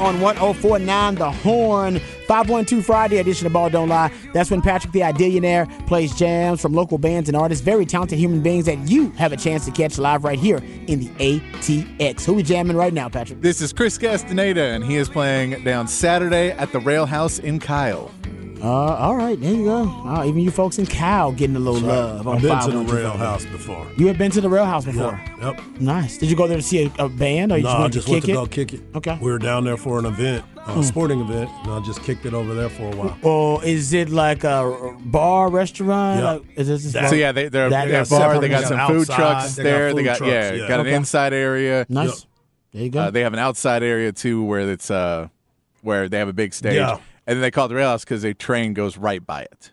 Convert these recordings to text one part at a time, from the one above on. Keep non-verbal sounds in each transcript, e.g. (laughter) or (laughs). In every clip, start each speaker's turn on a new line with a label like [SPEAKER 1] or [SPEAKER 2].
[SPEAKER 1] on 1049 The Horn. 512 Friday edition of Ball Don't Lie. That's when Patrick the Ideallionaire plays jams from local bands and artists, very talented human beings that you have a chance to catch live right here in the ATX. Who we jamming right now, Patrick?
[SPEAKER 2] This is Chris Castaneda, and he is playing down Saturday at the Rail House in Kyle.
[SPEAKER 1] Uh, all right, there you go. Uh, even you folks in Cal getting a little love. on
[SPEAKER 3] I've been to the
[SPEAKER 1] 512
[SPEAKER 3] Rail House before.
[SPEAKER 1] You have been to the Rail House before.
[SPEAKER 3] Yep. yep.
[SPEAKER 1] Nice. Did you go there to see a, a band, or you
[SPEAKER 3] No,
[SPEAKER 1] just
[SPEAKER 3] I just
[SPEAKER 1] to
[SPEAKER 3] went
[SPEAKER 1] kick
[SPEAKER 3] to
[SPEAKER 1] it?
[SPEAKER 3] go kick it.
[SPEAKER 1] Okay.
[SPEAKER 3] We were down there for an event, a sporting event, and I just kicked it over there for a while.
[SPEAKER 1] Or is it like a bar, restaurant?
[SPEAKER 3] Yeah.
[SPEAKER 1] Like, is this
[SPEAKER 3] That-
[SPEAKER 2] So yeah, they, they're
[SPEAKER 1] That-
[SPEAKER 2] they got a bar. They got some
[SPEAKER 3] got
[SPEAKER 2] food
[SPEAKER 3] outside,
[SPEAKER 2] trucks
[SPEAKER 3] they got
[SPEAKER 2] there. They got
[SPEAKER 3] trucks,
[SPEAKER 2] yeah,
[SPEAKER 3] yeah.
[SPEAKER 2] got
[SPEAKER 1] Okay.
[SPEAKER 2] an inside area.
[SPEAKER 1] Nice.
[SPEAKER 3] Yep.
[SPEAKER 1] There you go.
[SPEAKER 2] Uh, they have an outside area too, where it's uh, where they have a big stage,
[SPEAKER 3] Yeah.
[SPEAKER 2] And then they call it the rail house because a train goes right by it,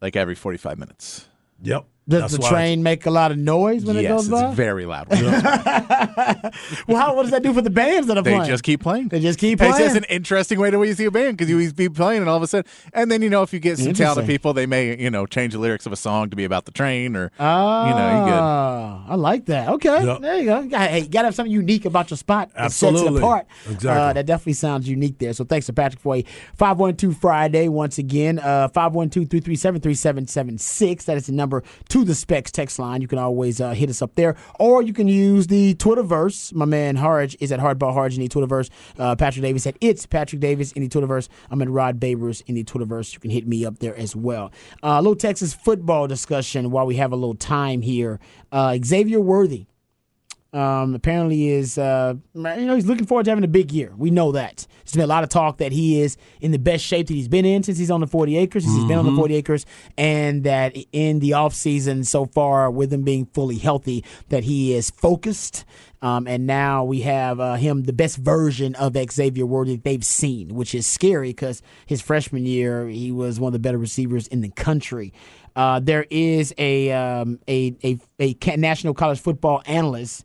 [SPEAKER 2] like every forty-five minutes.
[SPEAKER 3] Yep.
[SPEAKER 1] Does
[SPEAKER 3] That's
[SPEAKER 1] the train make a lot of noise when it goes by?
[SPEAKER 2] it's very loud. (laughs)
[SPEAKER 1] well, how, what does that do for the bands that are
[SPEAKER 2] they
[SPEAKER 1] playing?
[SPEAKER 2] They just keep playing.
[SPEAKER 1] They just keep playing.
[SPEAKER 2] It's just an interesting way to see a band because you be playing and all of a sudden, and then you know if you get some talented people, they may you know change the lyrics of a song to be about the train or
[SPEAKER 1] Ah,
[SPEAKER 2] you know you good.
[SPEAKER 1] I like that. Okay,
[SPEAKER 3] Yep.
[SPEAKER 1] there you go. You got- Hey, you got to have something unique about your spot. that sets it
[SPEAKER 3] Absolutely.
[SPEAKER 1] apart.
[SPEAKER 3] Exactly.
[SPEAKER 1] Uh, that definitely sounds unique there. So thanks to Patrick for a 512 Friday once again. Uh, 512-337-3776. That is the number the Specs text line. You can always uh, hit us up there. Or you can use the Twitterverse. My man Harge is at Hardball Harge in the Twitterverse. Uh, Patrick Davis at It's Patrick Davis in the Twitterverse. I'm at Rod Babers in the Twitterverse. You can hit me up there as well. Uh, a little Texas football discussion while we have a little time here. Uh, Xavier Worthy um, apparently is uh, you know he's looking forward to having a big year. We know that. There's been a lot of talk that he is in the best shape that he's been in since he's on the 40 acres. Since he's been on the 40 acres, and that in the off season so far, with him being fully healthy, that he is focused. Um, and now we have uh, him the best version of Xavier Worthy they've seen, which is scary because his freshman year he was one of the better receivers in the country. Uh, there is a, um, a a a national college football analyst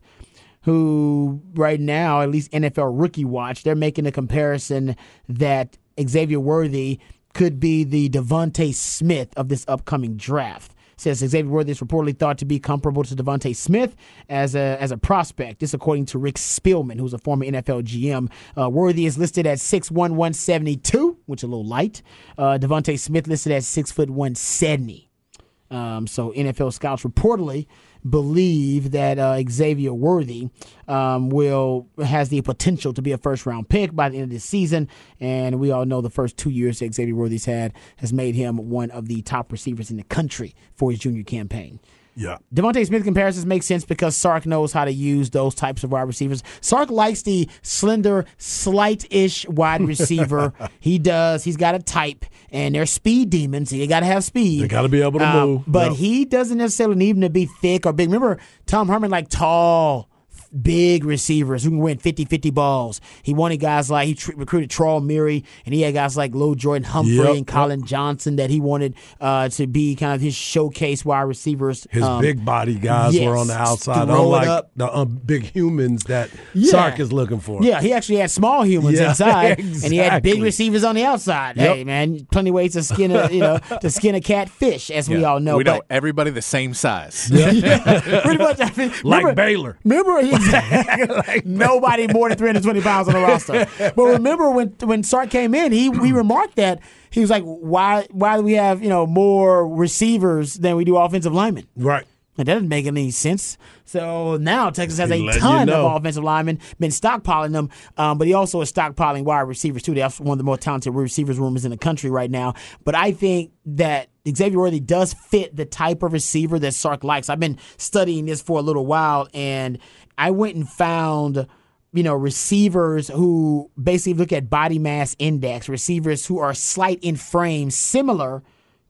[SPEAKER 1] who right now, at least NFL Rookie Watch, they're making a comparison that Xavier Worthy could be the DeVonta Smith of this upcoming draft. Says Xavier Worthy is reportedly thought to be comparable to DeVonta Smith as a as a prospect. This according to Rick Spielman, who's a former NFL GM. Uh, Worthy is listed at 6'1", 172, which is a little light. Uh, DeVonta Smith listed at six foot one seventy. Um, so NFL scouts reportedly believe that uh, Xavier Worthy um, will has the potential to be a first round pick by the end of this season, and we all know the first two years that Xavier Worthy's had has made him one of the top receivers in the country for his junior campaign.
[SPEAKER 3] Yeah.
[SPEAKER 1] DeVonta Smith comparisons make sense because Sark knows how to use those types of wide receivers. Sark likes the slender, slight-ish wide receiver. (laughs) he does. He's got a type, and they're speed demons. So you got to have speed.
[SPEAKER 3] They gotta be able to
[SPEAKER 1] Uh,
[SPEAKER 3] move.
[SPEAKER 1] But
[SPEAKER 3] Yep.
[SPEAKER 1] he doesn't necessarily need him to be thick or big. Remember, Tom Herman like tall, big receivers who can win 50-50 balls. He wanted guys like he tr- recruited Troll Murray, and he had guys like Lil Jordan Humphrey
[SPEAKER 3] Yep,
[SPEAKER 1] and Collin Johnson that he wanted uh, to be kind of his showcase wide receivers.
[SPEAKER 3] His
[SPEAKER 1] Um,
[SPEAKER 3] big body guys
[SPEAKER 1] yes,
[SPEAKER 3] were on the outside,
[SPEAKER 1] throw it
[SPEAKER 3] unlike
[SPEAKER 1] up.
[SPEAKER 3] the um, big humans that
[SPEAKER 1] Yeah.
[SPEAKER 3] Sark is looking for.
[SPEAKER 1] Yeah, he actually had small humans
[SPEAKER 3] Yeah, (laughs)
[SPEAKER 1] inside, and he had big receivers on the outside.
[SPEAKER 3] Yep.
[SPEAKER 1] Hey, man, plenty of ways to skin a you know (laughs) to skin a catfish, as we all know.
[SPEAKER 2] we know
[SPEAKER 1] but
[SPEAKER 2] everybody the same size. yeah. (laughs)
[SPEAKER 1] pretty much, I mean,
[SPEAKER 3] Like
[SPEAKER 1] remember-
[SPEAKER 3] Baylor.
[SPEAKER 1] Remember, exactly. (laughs) nobody more than 320 pounds on the roster. But remember when when Sark came in, he he remarked that he was like, why why do we have you know more receivers than we do offensive linemen?
[SPEAKER 3] Right.
[SPEAKER 1] That doesn't make any sense. So now Texas has a ton
[SPEAKER 3] you know.
[SPEAKER 1] of offensive linemen, been stockpiling them, um, but he also is stockpiling wide receivers too. That's one of the more talented receivers rooms in the country right now. But I think that Xavier Worthy does fit the type of receiver that Sark likes. I've been studying this for a little while, and I went and found you know, receivers who basically look at body mass index, receivers who are slight in frame, similar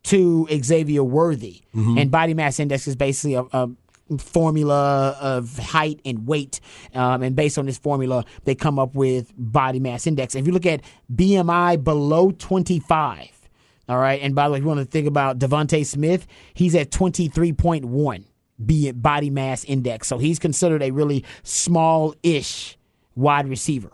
[SPEAKER 1] to Xavier Worthy. And body mass index is basically a, a formula of height and weight. Um, and based on this formula, they come up with body mass index. If you look at BMI below 25, all right, and by the way, if you want to think about DeVonta Smith, he's at 23.1 be body mass index. So he's considered a really small-ish wide receiver.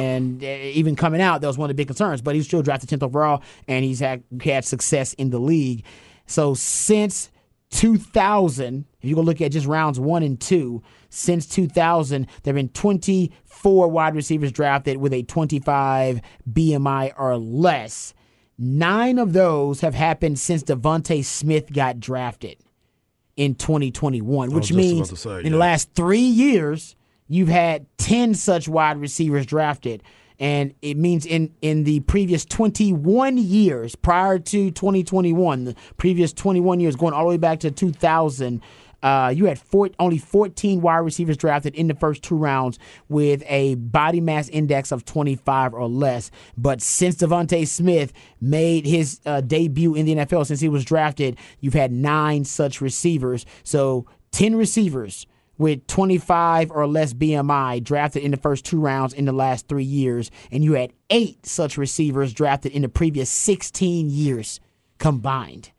[SPEAKER 1] And uh, even coming out, that was one of the big concerns. But he's still drafted 10th overall, and he's had, had success in the league. So since 2000, if you go look at just rounds one and two, since 2000, there have been 24 wide receivers drafted with a 25 BMI or less. Nine of those have happened since DeVonta Smith got drafted in 2021, which means
[SPEAKER 3] say,
[SPEAKER 1] in
[SPEAKER 3] yeah.
[SPEAKER 1] the last three years, you've had 10 such wide receivers drafted. And it means in, in the previous 21 years prior to 2021, the previous 21 years going all the way back to 2000, uh, you had four, only 14 wide receivers drafted in the first two rounds with a body mass index of 25 or less. But since DeVonta Smith made his uh, debut in the NFL, since he was drafted, you've had nine such receivers. So 10 receivers with 25 or less BMI drafted in the first two rounds in the last three years, and you had eight such receivers drafted in the previous 16 years combined.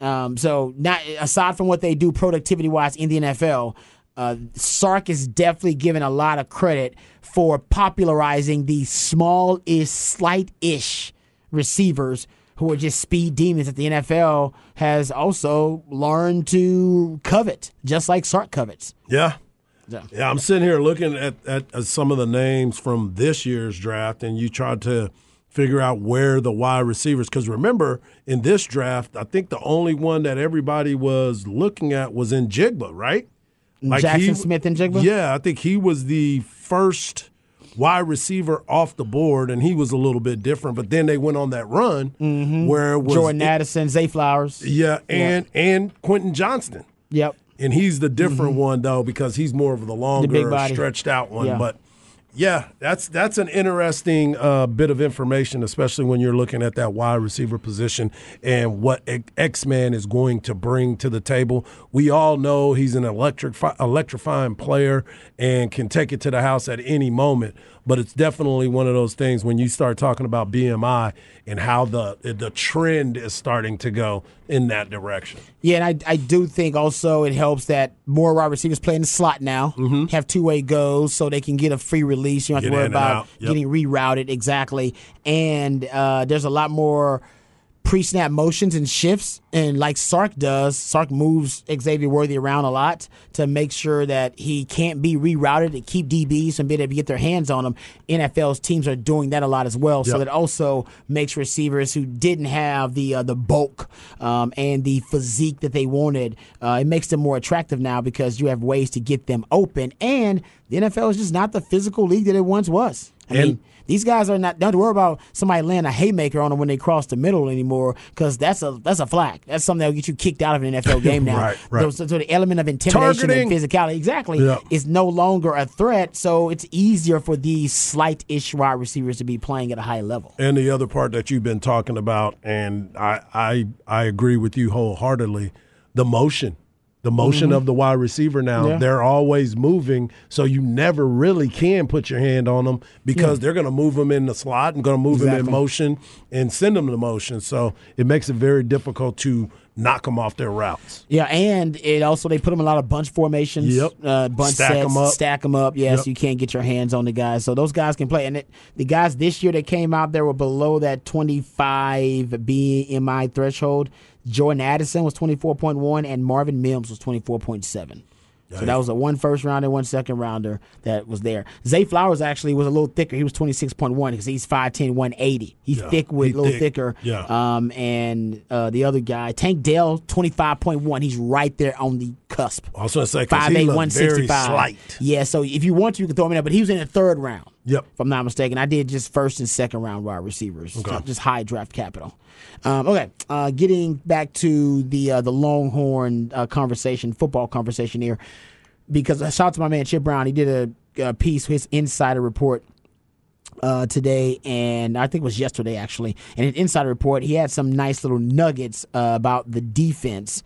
[SPEAKER 1] Um, so, not aside from what they do productivity wise in the NFL, uh, Sark is definitely given a lot of credit for popularizing the small ish, slight ish receivers who are just speed demons that the NFL has also learned to covet, just like Sark covets.
[SPEAKER 3] Yeah.
[SPEAKER 1] So-
[SPEAKER 3] Yeah, I'm sitting here looking at, at, at some of the names from this year's draft, and you tried to figure out where the wide receivers. Because remember, in this draft, I think the only one that everybody was looking at was Njigba, right?
[SPEAKER 1] Jaxon Smith-Njigba?
[SPEAKER 3] Yeah, I think he was the first wide receiver off the board, and he was a little bit different. But then they went on that run mm-hmm. where it was
[SPEAKER 1] Jordan Addison, Zay Flowers.
[SPEAKER 3] yeah, and and Quentin Johnston.
[SPEAKER 1] Yep.
[SPEAKER 3] And he's the different mm-hmm. one though because he's more of the longer,
[SPEAKER 1] body.
[SPEAKER 3] stretched out one.
[SPEAKER 1] Yeah.
[SPEAKER 3] But yeah, that's that's an interesting uh, bit of information, especially when you're looking at that wide receiver position and what X Man is going to bring to the table. We all know he's an electric electrifying player and can take it to the house at any moment. But it's definitely one of those things when you start talking about BMI and how the the trend is starting to go in that direction.
[SPEAKER 1] Yeah, and I, I do think also it helps that more wide receivers play in the slot now, have two way goes so they can get a free release. You don't have
[SPEAKER 3] Mm-hmm. Get
[SPEAKER 1] to worry about
[SPEAKER 3] out. Yep.
[SPEAKER 1] getting rerouted exactly. And uh, there's a lot more pre snap motions and shifts. And like Sark does, Sark moves Xavier Worthy around a lot to make sure that he can't be rerouted to keep DBs from being able to get their hands on him. NFL's teams are doing that a lot as well. So
[SPEAKER 3] Yep.
[SPEAKER 1] that also makes receivers who didn't have the uh, the bulk um, and the physique that they wanted, uh, it makes them more attractive now because you have ways to get them open. And the NFL is just not the physical league that it once was. I
[SPEAKER 3] And-
[SPEAKER 1] mean, these guys are not. Don't worry about somebody laying a haymaker on them when they cross the middle anymore, because that's a that's a flag. That's something that'll get you kicked out of an NFL (laughs) game now.
[SPEAKER 3] Right, right.
[SPEAKER 1] So, so the element of intimidation
[SPEAKER 3] Targeting.
[SPEAKER 1] and physicality, exactly, is no longer a threat. So it's easier for these slight-ish wide receivers to be playing at a high level.
[SPEAKER 3] And the other part that you've been talking about, and I I, I agree with you wholeheartedly, the motion. The motion of the wide receiver now,
[SPEAKER 1] Mm-hmm. Yeah.
[SPEAKER 3] they're always moving, so you never really can put your hand on them because they're going to move them in the slot and going to move them in motion and send them to motion. So it makes it very difficult to knock them off their routes.
[SPEAKER 1] Yeah, and it also they put them in a lot of bunch formations.
[SPEAKER 3] Yep.
[SPEAKER 1] Uh, bunch
[SPEAKER 3] Stack
[SPEAKER 1] sets,
[SPEAKER 3] 'em up.
[SPEAKER 1] stack them up. Yes,
[SPEAKER 3] Yep.
[SPEAKER 1] you can't get your hands on the guys, so those guys can play. And it, the guys this year that came out there were below that 25 BMI threshold. Jordan Addison was 24.1, and Marvin Mims was 24.7. So that was a one first rounder, one second rounder that was there. Zay Flowers actually was a little thicker. He was 26.1 because he's 5'10, 180. He's
[SPEAKER 3] Yeah,
[SPEAKER 1] thick with a little
[SPEAKER 3] thick.
[SPEAKER 1] thicker.
[SPEAKER 3] Yeah.
[SPEAKER 1] Um, and uh, the other guy, Tank Dell, 25.1. He's right there on the cusp.
[SPEAKER 3] Was going to
[SPEAKER 1] 5'8,
[SPEAKER 3] he looked very
[SPEAKER 1] 165.
[SPEAKER 3] slight.
[SPEAKER 1] Yeah, so if you want to, you can throw him in there, but he was in the third round.
[SPEAKER 3] Yep.
[SPEAKER 1] If I'm not mistaken. I did just first and second round wide receivers.
[SPEAKER 3] Okay.
[SPEAKER 1] Just high draft capital. Um, okay, uh, getting back to the uh, the Longhorn uh, conversation, football conversation here, because uh, shout out to my man Chip Brown. He did a, a piece, his insider report uh, today, and I think it was yesterday actually. And an insider report, he had some nice little nuggets uh, about the defense.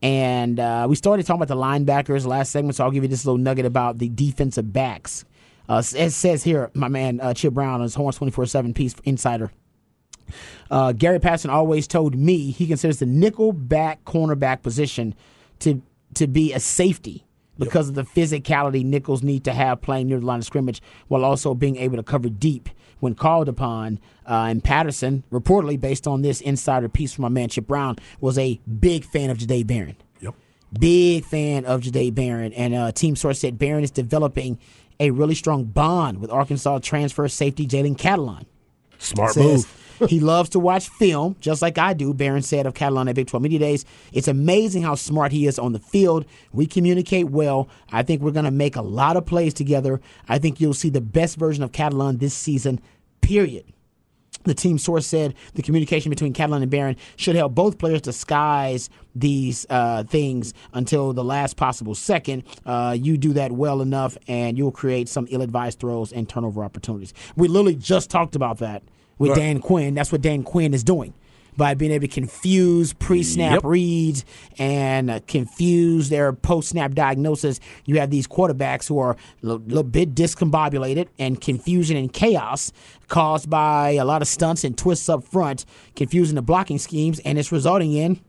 [SPEAKER 1] And uh, we started talking about the linebackers last segment, so I'll give you this little nugget about the defensive backs. Uh, it says here, my man uh, Chip Brown on his Horns 24 7 piece, Insider. Uh, Gary Patterson always told me he considers the nickel back cornerback position to to be a safety because of the physicality nickels need to have playing near the line of scrimmage while also being able to cover deep when called upon. Uh, and Patterson, reportedly based on this insider piece from my man Chip Brown, was a big fan of Jahdae Barron. Yep. Big fan of Jahdae Barron. And uh, team source said Barron is developing a really strong bond with Arkansas transfer safety Jalen Catalon.
[SPEAKER 3] Smart
[SPEAKER 1] Says
[SPEAKER 3] move. (laughs)
[SPEAKER 1] he loves to watch film, just like I do. Barron said of Catalon at Big 12 Media Days. It's amazing how smart he is on the field. We communicate well. I think we're going to make a lot of plays together. I think you'll see the best version of Catalon this season, period. The team source said the communication between Catalon and Barron should help both players disguise these uh, things until the last possible second. Uh, you do that well enough, and you'll create some ill-advised throws and turnover opportunities. We literally just talked about that with
[SPEAKER 3] Right.
[SPEAKER 1] Dan Quinn. That's what Dan Quinn is doing by being able to confuse pre-snap
[SPEAKER 3] Yep.
[SPEAKER 1] reads and uh, confuse their post-snap diagnosis. You have these quarterbacks who are a little, little bit discombobulated and confusion and chaos caused by a lot of stunts and twists up front, confusing the blocking schemes, and it's resulting in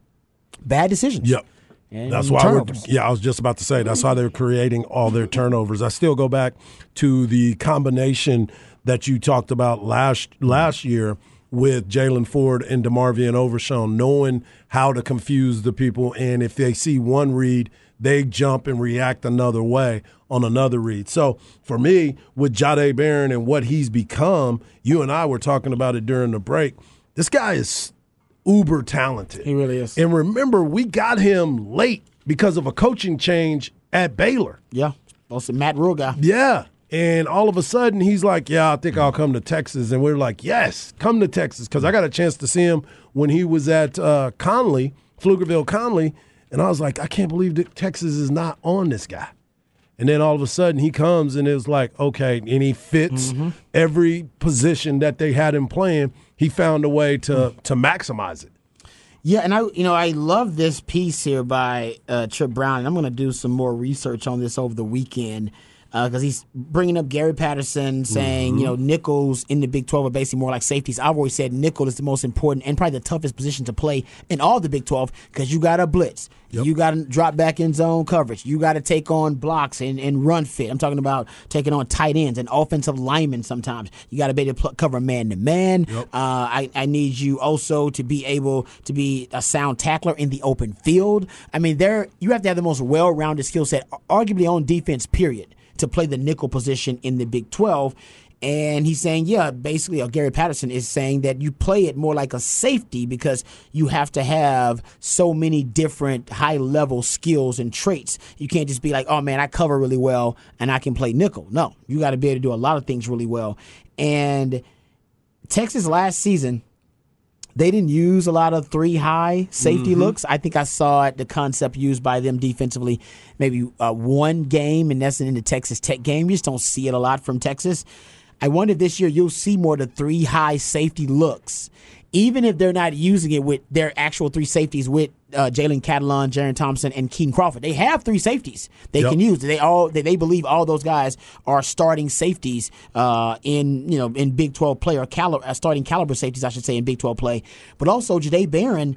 [SPEAKER 1] bad decisions.
[SPEAKER 3] Yep.
[SPEAKER 1] And
[SPEAKER 3] That's why
[SPEAKER 1] turnovers.
[SPEAKER 3] we're, yeah, I was just about to say that's why they're creating all their turnovers. I still go back to the combination that you talked about last last year with Jaylan Ford and DeMarvion Overshown, knowing how to confuse the people, and if they see one read, they jump and react another way on another read. So for me, with Jahdae Barron and what he's become, you and I were talking about it during the break. This guy is uber talented.
[SPEAKER 1] He really is.
[SPEAKER 3] And remember, we got him late because of a coaching change at Baylor.
[SPEAKER 1] Yeah. Also, Matt Rhule guy.
[SPEAKER 3] Yeah. And all of a sudden, he's like, Yeah, I think I'll come to Texas. And we're like, Yes, come to Texas. Because I got a chance to see him when he was at uh, Connally, Pflugerville Connally. And I was like, I can't believe that Texas is not on this guy. And then all of a sudden, he comes and it was like, Okay. And he fits every position that they had him playing. He found a way to, to maximize it.
[SPEAKER 1] Yeah, and I, you know, I love this piece here by uh, Chip Brown, and I'm going to do some more research on this over the weekend because he's bringing up Gary Patterson, saying, you know, nickels in the Big 12 are basically more like safeties. I've always said nickel is the most important and probably the toughest position to play in all the Big 12 because you got to blitz, you got to drop back in zone coverage, you got to take on blocks and, and run fit. I'm talking about taking on tight ends and offensive linemen. Sometimes you got to be able to pl- cover man to man. Uh, I I need you also to be able to be a sound tackler in the open field. I mean, there you have to have the most well-rounded skill set, arguably on defense. Period to play the nickel position in the Big 12. And he's saying, yeah, basically, uh, Gary Patterson is saying that you play it more like a safety because you have to have so many different high level skills and traits. You can't just be like, oh man, I cover really well and I can play nickel. No, you got to be able to do a lot of things really well. And Texas last season, they didn't use a lot of three high safety looks. I think I saw it, the concept used by them defensively, maybe uh, one game, and that's in the Texas Tech game. You just don't see it a lot from Texas. I wonder if this year you'll see more of the three high safety looks, even if they're not using it with their actual three safeties with uh, Jalen Catalon, Jerrin Thompson, and Kitan Crawford. They have three safeties they
[SPEAKER 3] Yep.
[SPEAKER 1] can use. They all they, they believe all those guys are starting safeties uh, in you know in Big Twelve play or caliber uh, starting caliber safeties I should say in Big Twelve play. But also Jahdae Barron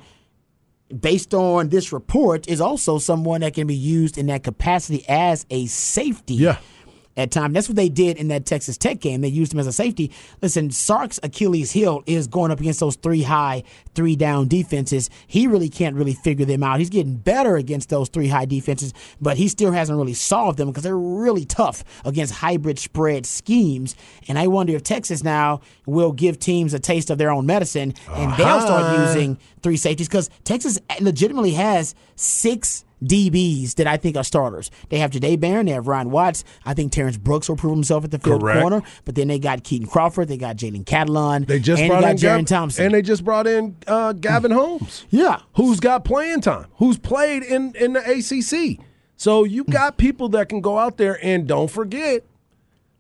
[SPEAKER 1] based on this report, is also someone that can be used in that capacity as a safety.
[SPEAKER 3] Yeah.
[SPEAKER 1] At times, that's what they did in that Texas Tech game. They used him as a safety. Listen, Sark's Achilles heel is going up against those three high, three down defenses. He really can't really figure them out. He's getting better against those three high defenses, but he still hasn't really solved them because they're really tough against hybrid spread schemes. And I wonder if Texas now will give teams a taste of their own medicine and they'll start
[SPEAKER 3] Uh-huh.
[SPEAKER 1] using three safeties because Texas legitimately has six DBs that I think are starters. They have Jahdae Barron, they have Ryan Watts. I think Terrence Brooks will prove himself at the field
[SPEAKER 3] Correct.
[SPEAKER 1] corner. But then they got Kitan Crawford, they got Jalen Catalon,
[SPEAKER 3] They just brought
[SPEAKER 1] they
[SPEAKER 3] in
[SPEAKER 1] got
[SPEAKER 3] Jerrin
[SPEAKER 1] Thompson.
[SPEAKER 3] and they just brought in uh, Gavin Holmes. (laughs)
[SPEAKER 1] yeah.
[SPEAKER 3] who's got playing time, who's played in, in the ACC. So you got people that can go out there and don't forget,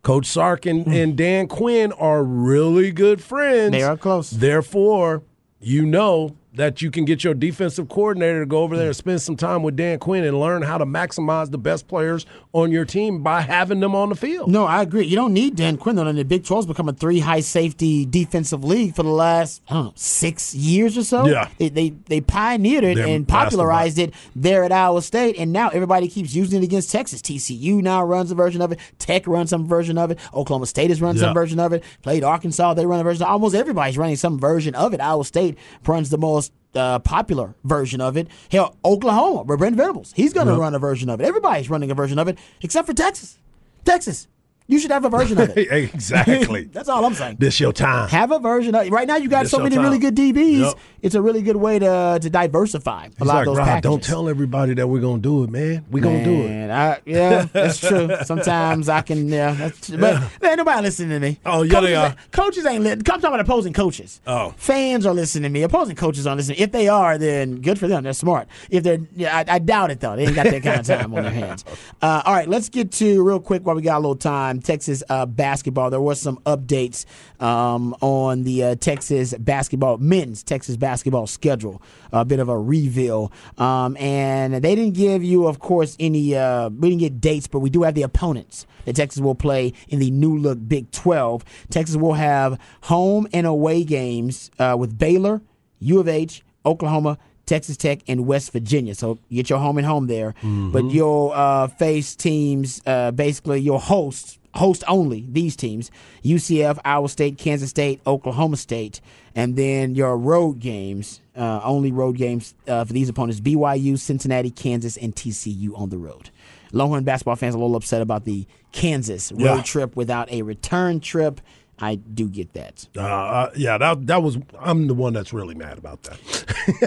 [SPEAKER 3] Coach Sark and, and Dan Quinn are really good friends.
[SPEAKER 1] They are close.
[SPEAKER 3] Therefore, you know that you can get your defensive coordinator to go over there and spend some time with Dan Quinn and learn how to maximize the best players on your team by having them on the field.
[SPEAKER 1] No, I agree. You don't need Dan Quinn though. And the Big 12's become a three high safety defensive league for the last I don't know six years or so.
[SPEAKER 3] Yeah.
[SPEAKER 1] they they, they pioneered it
[SPEAKER 3] They're
[SPEAKER 1] and popularized it there at Iowa State, and now everybody keeps using it against Texas. TCU now runs a version of it. Tech runs some version of it. Oklahoma State has run
[SPEAKER 3] Yeah.
[SPEAKER 1] some version of it. Played Arkansas, they run a version. Almost everybody's running some version of it. Iowa State runs the most most uh, popular version of it. Hell, Oklahoma, where Brent Venables, he's going to run a version of it. Everybody's running a version of it, except for Texas. Texas, you should have a version of it. (laughs)
[SPEAKER 3] exactly. (laughs)
[SPEAKER 1] That's all I'm saying.
[SPEAKER 3] this your time.
[SPEAKER 1] Have a version of right now. You got
[SPEAKER 3] This
[SPEAKER 1] so many
[SPEAKER 3] time.
[SPEAKER 1] really good DBs.
[SPEAKER 3] Yep.
[SPEAKER 1] It's a really good way to to diversify a
[SPEAKER 3] He's
[SPEAKER 1] lot
[SPEAKER 3] like,
[SPEAKER 1] of those
[SPEAKER 3] Rod,
[SPEAKER 1] packages.
[SPEAKER 3] don't tell everybody that we're gonna do it, man. We're gonna do it.
[SPEAKER 1] I, yeah, that's true. (laughs) Sometimes I can, yeah, that's, but ain't nobody listening to me.
[SPEAKER 3] Oh, yeah,
[SPEAKER 1] coaches,
[SPEAKER 3] they are.
[SPEAKER 1] ain't- Coaches ain't listening. I'm talking about opposing coaches.
[SPEAKER 3] Oh.
[SPEAKER 1] fans are listening to me. Opposing coaches aren't listening. If they are, then good for them. They're smart. If they're, yeah, I, I doubt it though. They ain't got that kind of time on their hands. Uh, all right, let's get to real quick while we got a little time. Texas uh, basketball. There was some updates um, on the uh, Texas basketball men's Texas basketball schedule. A bit of a reveal, um, and they didn't give you, of course, any. Uh, we didn't get dates, but we do have the opponents that Texas will play in the new look Big 12. Texas will have home and away games uh, with Baylor, U of H, Oklahoma. Texas Tech and West Virginia. So you get your home and home there, but you'll uh, face teams. Uh, basically, you'll host host only these teams: UCF, Iowa State, Kansas State, Oklahoma State, and then your road games. Uh, only road games uh, for these opponents: BYU, Cincinnati, Kansas, and TCU on the road. Longhorn basketball fans a little upset about the Kansas road
[SPEAKER 3] Yeah.
[SPEAKER 1] trip without a return trip. I do get that.
[SPEAKER 3] Uh, uh, yeah, that that was. I'm the one that's really mad about that.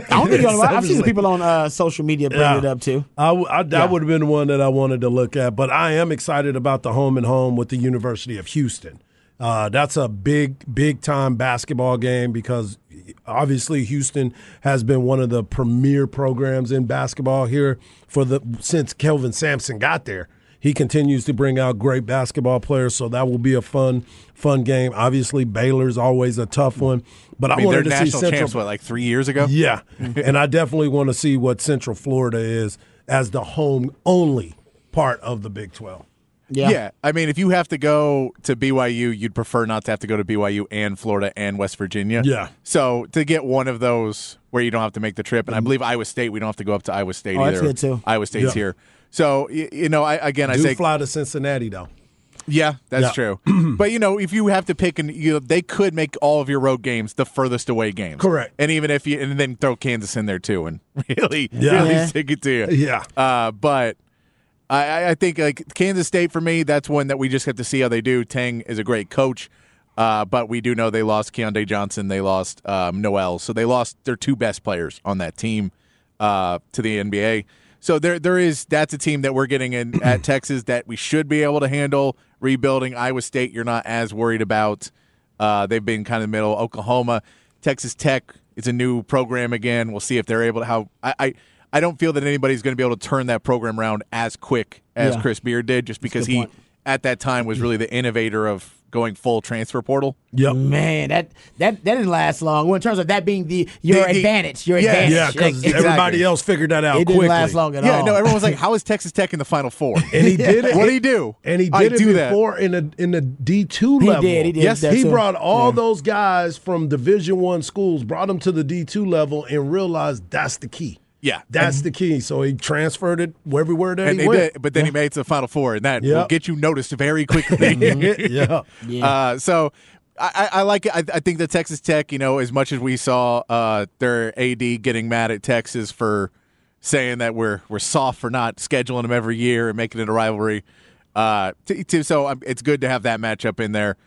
[SPEAKER 1] I don't think you're- (laughs) I've seen people on uh, social media bring
[SPEAKER 3] Yeah.
[SPEAKER 1] it up too.
[SPEAKER 3] I, I- that
[SPEAKER 1] Yeah.
[SPEAKER 3] would have been the one that I wanted to look at, but I am excited about the home and home with the University of Houston. Uh, that's a big, big time basketball game because obviously Houston has been one of the premier programs in basketball here for the since Kelvin Sampson got there. He continues to bring out great basketball players, so that will be a fun, fun game. Obviously, Baylor's always a tough one, but I,
[SPEAKER 2] I mean, they're
[SPEAKER 3] wanted to see Central
[SPEAKER 2] champs, what, like three years ago?
[SPEAKER 3] yeah, (laughs) and I definitely want to see what Central Florida is as the home only part of the Big Twelve.
[SPEAKER 1] Yeah.
[SPEAKER 2] I mean, if you have to go to BYU, you'd prefer not to have to go to BYU and Florida and West Virginia.
[SPEAKER 3] Yeah.
[SPEAKER 2] So to get one of those where you don't have to make the trip, and I mm-hmm. believe Iowa State, we don't have to go up to Iowa State
[SPEAKER 1] Oh,
[SPEAKER 2] either.
[SPEAKER 1] that's good, too.
[SPEAKER 2] Iowa State's
[SPEAKER 3] Yeah.
[SPEAKER 2] here. So y- you know, I, again, I
[SPEAKER 3] Do
[SPEAKER 2] say,
[SPEAKER 3] fly to Cincinnati though.
[SPEAKER 2] yeah, that's
[SPEAKER 3] Yeah.
[SPEAKER 2] true. (clears throat) but you know, if you have to pick, and you know, they could make all of your road games the furthest away games.
[SPEAKER 3] Correct.
[SPEAKER 2] And even if you, and then throw Kansas in there too, and (laughs) really,
[SPEAKER 3] Yeah.
[SPEAKER 2] really
[SPEAKER 1] Yeah.
[SPEAKER 2] stick it to you.
[SPEAKER 3] Yeah.
[SPEAKER 2] Uh, but I- I, I think like Kansas State for me, that's one that we just have to see how they do. Tang is a great coach, uh, but we do know they lost Keyontae Johnson, they lost um, Nowell, so they lost their two best players on that team uh, to the NBA. So there, there is that's a team that we're getting in at (clears throat) Texas that we should be able to handle. Rebuilding Iowa State, you're not as worried about. Uh, they've been kind of the middle. Oklahoma, Texas Tech, it's a new program again. We'll see if they're able to. How I, I, I don't feel that anybody's going to be able to turn that program around as quick as
[SPEAKER 1] Yeah.
[SPEAKER 2] Chris Beard did, just because he
[SPEAKER 1] point.
[SPEAKER 2] at that time was (clears throat) really the innovator of going full transfer portal.
[SPEAKER 3] Yep.
[SPEAKER 1] Man, that that that didn't last long. Well, in terms of that being the your
[SPEAKER 2] The- the-
[SPEAKER 1] advantage, your
[SPEAKER 2] Yeah,
[SPEAKER 1] advantage.
[SPEAKER 3] Yeah,
[SPEAKER 1] Like,
[SPEAKER 3] because
[SPEAKER 2] Exactly.
[SPEAKER 3] everybody else figured that out
[SPEAKER 1] it didn't
[SPEAKER 3] quickly.
[SPEAKER 1] last long at
[SPEAKER 2] Yeah,
[SPEAKER 1] all.
[SPEAKER 2] no, everyone was like, (laughs) "How is Texas Tech in the Final Four?
[SPEAKER 3] And he did it.
[SPEAKER 2] What did he do?
[SPEAKER 3] And he
[SPEAKER 2] I
[SPEAKER 3] did it
[SPEAKER 2] do that.
[SPEAKER 3] before in a in the D two
[SPEAKER 1] He
[SPEAKER 3] level.
[SPEAKER 1] did, he did
[SPEAKER 3] Yes, he
[SPEAKER 1] too.
[SPEAKER 3] brought all
[SPEAKER 1] Yeah.
[SPEAKER 3] those guys from Division One schools, brought them to the D two level, and realized that's the key.
[SPEAKER 2] Yeah.
[SPEAKER 3] That's the key. So he transferred it everywhere that
[SPEAKER 2] and
[SPEAKER 3] he
[SPEAKER 2] they
[SPEAKER 3] went.
[SPEAKER 2] did, but then he made it to the Final Four, and that will get you noticed very quickly. (laughs) (laughs)
[SPEAKER 3] yeah.
[SPEAKER 1] Yeah.
[SPEAKER 2] Uh, so I, I I like it. I, I think that Texas Tech, you know, as much as we saw uh, their AD getting mad at Texas for saying that we're we're soft for not scheduling them every year and making it a rivalry, uh, to, to, so um, it's good to have that matchup in there.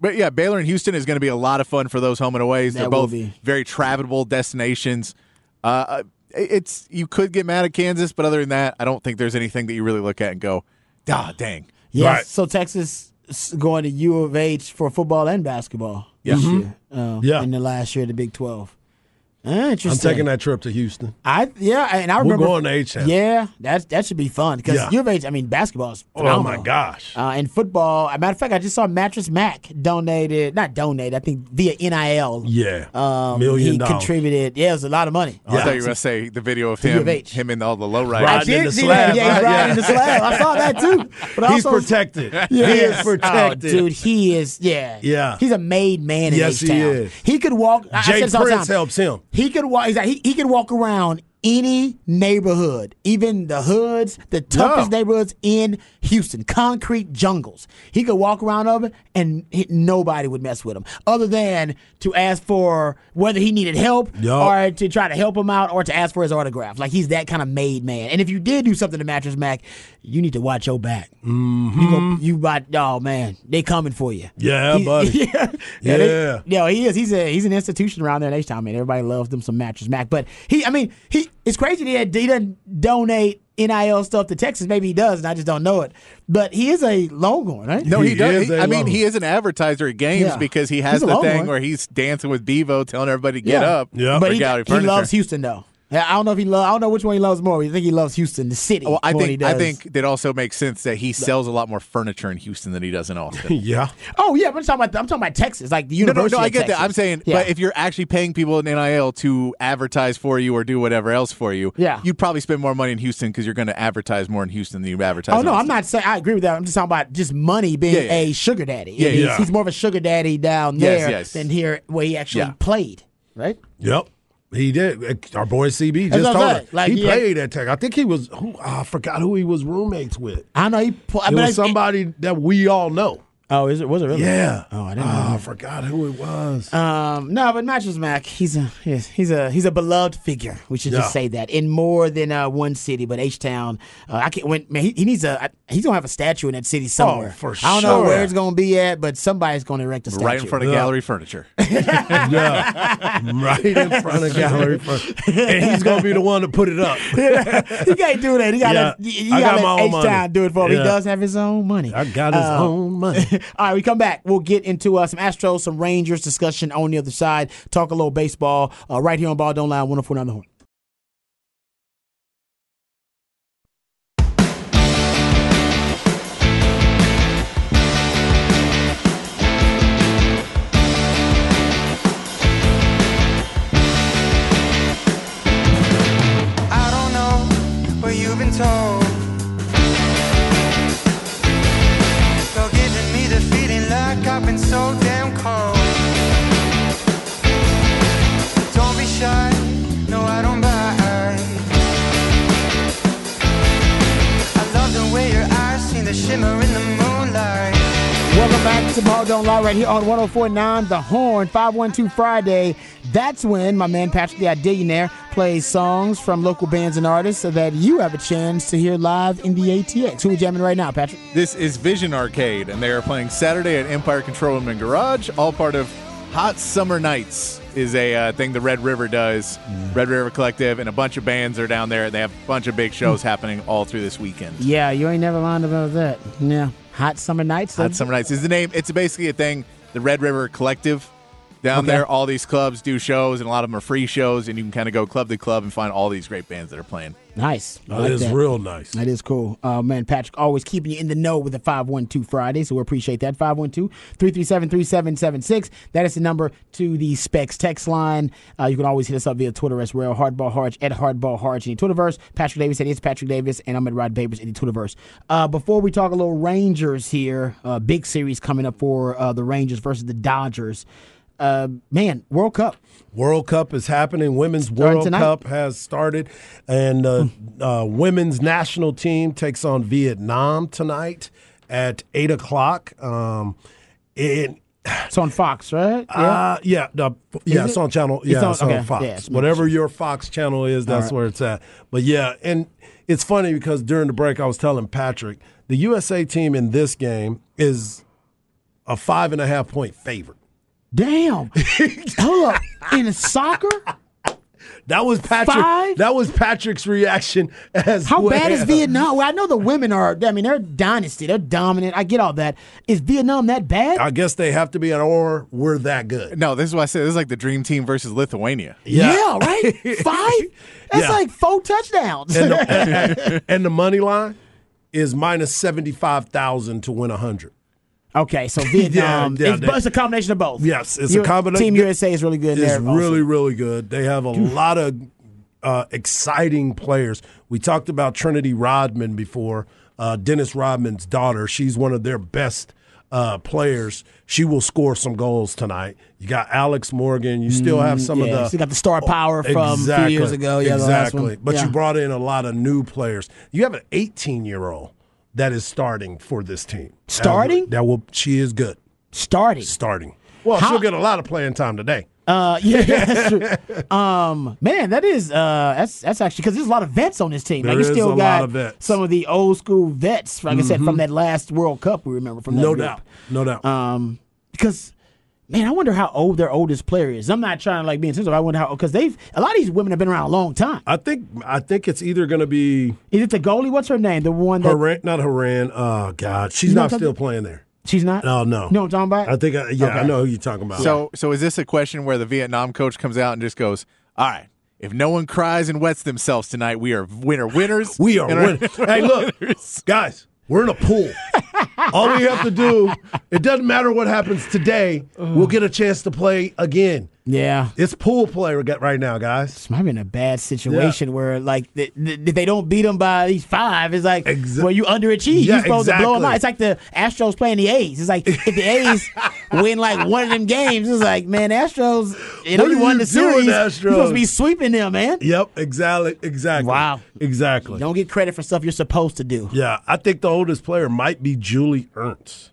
[SPEAKER 2] But yeah, Baylor and Houston is going to be a lot of fun for those home and aways. They're
[SPEAKER 1] That will
[SPEAKER 2] both
[SPEAKER 1] be.
[SPEAKER 2] very travelable destinations. Uh, it's you could get mad at Kansas, but other than that, I don't think there's anything that you really look at and go, ah, dang.
[SPEAKER 1] Yes.
[SPEAKER 3] Right.
[SPEAKER 1] So Texas s- going to U of H for football and basketball
[SPEAKER 2] Yeah.
[SPEAKER 1] this year. Uh,
[SPEAKER 3] Yeah.
[SPEAKER 1] In the last year of the Big Twelve. Uh,
[SPEAKER 3] I'm taking that trip to Houston.
[SPEAKER 1] I yeah, and I remember
[SPEAKER 3] We're
[SPEAKER 1] remember
[SPEAKER 3] going to H-Town.
[SPEAKER 1] Yeah, that that should be fun because
[SPEAKER 3] Yeah.
[SPEAKER 1] U of H. I mean, basketball is
[SPEAKER 3] Oh my gosh.
[SPEAKER 1] Uh, and football, a matter of fact, I just saw Mattress Mac donated, not donated, I think via NIL.
[SPEAKER 3] Yeah.
[SPEAKER 1] Um,
[SPEAKER 3] Million
[SPEAKER 1] he
[SPEAKER 3] dollars.
[SPEAKER 1] contributed. Yeah, it was a lot of money.
[SPEAKER 2] I thought you were going to say the video of him,
[SPEAKER 1] of H.
[SPEAKER 2] him and all the low
[SPEAKER 1] I
[SPEAKER 3] Riding
[SPEAKER 2] riders.
[SPEAKER 3] in
[SPEAKER 1] did
[SPEAKER 3] the
[SPEAKER 1] see
[SPEAKER 3] slab,
[SPEAKER 1] that. Yeah, he's riding in the (laughs) slab. I saw that too. But
[SPEAKER 3] He's
[SPEAKER 1] also,
[SPEAKER 3] protected.
[SPEAKER 1] Yeah, (laughs)
[SPEAKER 3] he
[SPEAKER 1] he
[SPEAKER 3] is protected.
[SPEAKER 1] Oh, dude, he is. Yeah,
[SPEAKER 3] Yeah.
[SPEAKER 1] He's a made man in
[SPEAKER 3] Yes, he
[SPEAKER 1] H-Town.
[SPEAKER 3] is.
[SPEAKER 1] He could walk. I- I
[SPEAKER 3] Jay
[SPEAKER 1] said this all the
[SPEAKER 3] Prince helps him.
[SPEAKER 1] He could walk. He, he could walk around any neighborhood, even the hoods, the toughest
[SPEAKER 2] Yeah.
[SPEAKER 1] neighborhoods in Houston, concrete jungles. He could walk around over and he- nobody would mess with him, other than to ask for whether he needed help
[SPEAKER 3] Yup.
[SPEAKER 1] or to try to help him out or to ask for his autograph. Like he's that kind of made man. And if you did do something to Mattress Mac, you need to watch your back. Mm-hmm. You, go, you about, oh man, they coming for you.
[SPEAKER 3] Yeah, (laughs) buddy.
[SPEAKER 1] yeah,
[SPEAKER 3] Yeah.
[SPEAKER 1] they- yeah, he is. He's a he's an institution around there in H Town, man. Everybody loves them some Mattress Mac. But he, I mean, he it's crazy that he, had, he doesn't donate NIL stuff to Texas. Maybe he does, and I just don't know it. But he is a Longhorn, right?
[SPEAKER 2] No, he,
[SPEAKER 3] He
[SPEAKER 2] does.
[SPEAKER 3] is
[SPEAKER 2] He-
[SPEAKER 3] a
[SPEAKER 2] I mean, he is an advertiser at games
[SPEAKER 1] Yeah.
[SPEAKER 2] because he has the
[SPEAKER 1] Longhorn.
[SPEAKER 2] thing where he's dancing with Bevo, telling everybody to get
[SPEAKER 1] Yeah.
[SPEAKER 2] up.
[SPEAKER 3] Yeah.
[SPEAKER 1] but he, he loves Houston though. Yeah, I don't know if he love. I don't know which one he loves more. I think he loves Houston, the city.
[SPEAKER 2] Well, I
[SPEAKER 1] more than he
[SPEAKER 2] think I think that also makes sense that he sells a lot more furniture in Houston than he does in Austin. (laughs)
[SPEAKER 3] Yeah.
[SPEAKER 1] Oh yeah, but I'm talking about. I'm talking about Texas, like the University.
[SPEAKER 2] No, no,
[SPEAKER 1] University.
[SPEAKER 2] no, I
[SPEAKER 1] of
[SPEAKER 2] get that.
[SPEAKER 1] Texas.
[SPEAKER 2] I'm saying,
[SPEAKER 1] Yeah.
[SPEAKER 2] but if you're actually paying people in NIL to advertise for you or do whatever else for you,
[SPEAKER 1] Yeah.
[SPEAKER 2] you'd probably spend more money in Houston because you're going to advertise more in Houston than you advertise.
[SPEAKER 1] Oh
[SPEAKER 2] in
[SPEAKER 1] no, I'm not saying I agree with that. I'm just talking about just money being
[SPEAKER 2] Yeah, yeah.
[SPEAKER 1] a sugar daddy.
[SPEAKER 2] Yeah,
[SPEAKER 1] he's,
[SPEAKER 3] yeah.
[SPEAKER 1] he's more of a sugar daddy down
[SPEAKER 2] Yes,
[SPEAKER 1] there
[SPEAKER 2] yes.
[SPEAKER 1] than here where he actually
[SPEAKER 2] Yeah.
[SPEAKER 1] played. Right?
[SPEAKER 3] Yep. He did. Our boy CB just told
[SPEAKER 1] saying.
[SPEAKER 3] us.
[SPEAKER 1] Like,
[SPEAKER 3] he
[SPEAKER 1] yeah.
[SPEAKER 3] played at Tech. I think he was. Who, I forgot who he was roommates with.
[SPEAKER 1] I know he. Pl-
[SPEAKER 3] It
[SPEAKER 1] I-
[SPEAKER 3] was somebody that we all know.
[SPEAKER 1] Oh, is it? Was it really?
[SPEAKER 3] Yeah.
[SPEAKER 1] Oh, I didn't know.
[SPEAKER 3] I forgot who it was.
[SPEAKER 1] Um, no, but Mattress Mac, he's a he's, he's a he's a beloved figure. We should
[SPEAKER 3] Yeah.
[SPEAKER 1] just say that in more than uh, one city, but H Town. Uh, I can't. When man, he, he needs a. I, he's gonna have a statue in that city somewhere.
[SPEAKER 3] Oh, for
[SPEAKER 1] I don't know where it's gonna be at, but somebody's gonna erect a statue.
[SPEAKER 2] right in front of
[SPEAKER 3] Yeah.
[SPEAKER 2] gallery furniture. (laughs)
[SPEAKER 3] yeah. right in front of gallery. furniture, And he's going to be the one to put it up. (laughs)
[SPEAKER 1] he can't do that. He got
[SPEAKER 3] Yeah.
[SPEAKER 1] to you
[SPEAKER 3] I
[SPEAKER 1] got
[SPEAKER 3] got
[SPEAKER 1] to
[SPEAKER 3] my own
[SPEAKER 1] H
[SPEAKER 3] money.
[SPEAKER 1] Town do it for him.
[SPEAKER 3] Yeah.
[SPEAKER 1] He does have his own money.
[SPEAKER 3] I got his
[SPEAKER 1] Uh,
[SPEAKER 3] own money. (laughs)
[SPEAKER 1] All right, we come back. We'll get into uh, some Astros, some Rangers discussion on the other side. Talk a little baseball uh, right here on Ball Don't Lie, 104 the horn.
[SPEAKER 4] So damn cold. Don't be shy, no, I don't bite. I love the way your eyes see the shimmer in the moonlight.
[SPEAKER 1] Welcome back to Ball Don't Lie right here on 1049 The Horn, 512 Friday. That's when my man Patrick the Idillionaire plays songs from local bands and artists so that you have a chance to hear live in the ATX. Who we jamming right now, Patrick?
[SPEAKER 2] This is Vision Arcade, and they are playing Saturday at Empire Control Room and Garage, all part of Hot Summer Nights is a uh, thing the Red River does. Red River Collective and a bunch of bands are down there. They have a bunch of big shows happening all through this weekend.
[SPEAKER 1] Yeah, you ain't never lied about that. Yeah. Hot Summer Nights.
[SPEAKER 2] Hot Summer Nights is the name. It's basically a thing. The Red River Collective down
[SPEAKER 1] Okay.
[SPEAKER 2] there. All these clubs do shows, and a lot of them are free shows, and you can kind of go club to club and find all these great bands that are playing.
[SPEAKER 1] Nice. I
[SPEAKER 3] That
[SPEAKER 1] like
[SPEAKER 3] is
[SPEAKER 1] that.
[SPEAKER 3] real nice.
[SPEAKER 1] That is cool. Uh, man, Patrick, always keeping you in the know with the 512 Friday, so we appreciate that. 512 337 3776. That is the number to the Specs text line. Uh, you can always hit us up via Twitter as well. Hardball Harge at Hardball Harge in the Twitterverse. Patrick Davis at It's Patrick Davis, and I'm at Rod Babers in the Twitterverse. Uh, before we talk a little Rangers here, uh, big series coming up for uh, the Rangers versus the Dodgers. Uh, man, World Cup.
[SPEAKER 3] World Cup is happening. Women's
[SPEAKER 1] Starting
[SPEAKER 3] World
[SPEAKER 1] tonight.
[SPEAKER 3] Cup has started, and uh, uh, women's national team takes on Vietnam tonight at eight o'clock. Um, and
[SPEAKER 1] It's on Fox, right?
[SPEAKER 3] uh, yeah, the, yeah,
[SPEAKER 1] it?
[SPEAKER 3] it's on channel. Yeah,
[SPEAKER 1] on-
[SPEAKER 3] it's on,
[SPEAKER 1] okay.
[SPEAKER 3] Fox.
[SPEAKER 1] Yeah, it's-
[SPEAKER 3] Whatever your Fox channel is, that's
[SPEAKER 1] right.
[SPEAKER 3] where it's at. But yeah, and it's funny because during the break, I was telling Patrick the USA team in this game is a five and a half point favorite.
[SPEAKER 1] Damn. (laughs) Hold up. In soccer?
[SPEAKER 3] That was Patrick.
[SPEAKER 1] Five?
[SPEAKER 3] That was Patrick's reaction as
[SPEAKER 1] How
[SPEAKER 3] well.
[SPEAKER 1] bad is Vietnam? Well, I know the women are. I mean, they're dynasty. They're dominant. I get all that. Is Vietnam that bad?
[SPEAKER 3] I guess they have to be an or we're that good.
[SPEAKER 2] No, this is why I said. This is like the Dream Team versus Lithuania.
[SPEAKER 1] yeah. right. (laughs) Five. That's
[SPEAKER 3] Yeah.
[SPEAKER 1] like four touchdowns.
[SPEAKER 3] And the, and, (laughs) and the money line is minus seventy five thousand to win a hundred.
[SPEAKER 1] Okay, so (laughs) Vietnam.
[SPEAKER 3] Yeah, yeah,
[SPEAKER 1] it's,
[SPEAKER 3] they-
[SPEAKER 1] it's a combination of both.
[SPEAKER 3] Yes, it's a combination-
[SPEAKER 1] Team USA is really good.
[SPEAKER 3] It's
[SPEAKER 1] there also.
[SPEAKER 3] really really good. They have a lot of uh, exciting players. We talked about Trinity Rodman before. Uh, Dennis Rodman's daughter. She's one of their best uh, players, she will score some goals tonight. You got Alex Morgan. You still have some
[SPEAKER 1] Mm, yeah,
[SPEAKER 3] of the
[SPEAKER 1] so you got the star power from a few
[SPEAKER 3] exactly,
[SPEAKER 1] years ago. Yeah,
[SPEAKER 3] exactly. But
[SPEAKER 1] Yeah.
[SPEAKER 3] you brought in a lot of new players. You have an 18 year old that is starting for this team.
[SPEAKER 1] Starting?
[SPEAKER 3] That will. She is good.
[SPEAKER 1] starting.
[SPEAKER 3] Starting. Well,
[SPEAKER 1] How-
[SPEAKER 3] she'll get a lot of playing time today.
[SPEAKER 1] Uh, yeah, (laughs) that's true. Um, man, that is uh, that's that's actually because there's a lot of vets on this team. like
[SPEAKER 3] There
[SPEAKER 1] you still
[SPEAKER 3] a
[SPEAKER 1] got
[SPEAKER 3] lot of vets. Mm-hmm.
[SPEAKER 1] some of the old school vets, like I said, from that last World Cup. We remember from that
[SPEAKER 3] No
[SPEAKER 1] group.
[SPEAKER 3] doubt. No doubt.
[SPEAKER 1] Um, because man, I wonder how old their oldest player is. I'm not trying to like be insensitive. I wonder how because they've a lot of these women have been around a long time.
[SPEAKER 3] I think. I think it's either going to be
[SPEAKER 1] Is it the goalie? What's her name? The one that
[SPEAKER 3] Haran. Not Haran. Oh God, she's not
[SPEAKER 1] what I'm
[SPEAKER 3] still playing there.
[SPEAKER 1] she's not.
[SPEAKER 3] Oh no, no.
[SPEAKER 1] You know what I'm talking about?
[SPEAKER 3] I think. I, yeah, I know who you're talking about.
[SPEAKER 2] So, so is this a question where the Vietnam coach comes out and just goes, "All right, if no one cries and wets themselves tonight, we are winner winners.
[SPEAKER 3] We are
[SPEAKER 2] And our-
[SPEAKER 3] winning. hey, look, guys, we're in a pool. (laughs) All we have to do, it doesn't matter what happens today, we'll get a chance to play again.
[SPEAKER 1] Yeah.
[SPEAKER 3] It's pool play right now, guys.
[SPEAKER 1] This might be in a bad situation where, like, th- th- if they don't beat them by these five, it's like,
[SPEAKER 3] Exa-
[SPEAKER 1] well, you underachieve.
[SPEAKER 3] Yeah,
[SPEAKER 1] You're supposed to blow them out. It's like the Astros playing the A's. It's like if the A's (laughs) win like one of them games, it's like, man, Astros, you know, you won the series. You're supposed to be sweeping them, man.
[SPEAKER 3] Yep, exactly, exactly.
[SPEAKER 1] Wow.
[SPEAKER 3] exactly.
[SPEAKER 1] Don't get credit for stuff you're supposed to do.
[SPEAKER 3] Yeah, I think the oldest player might be Julie Ernst,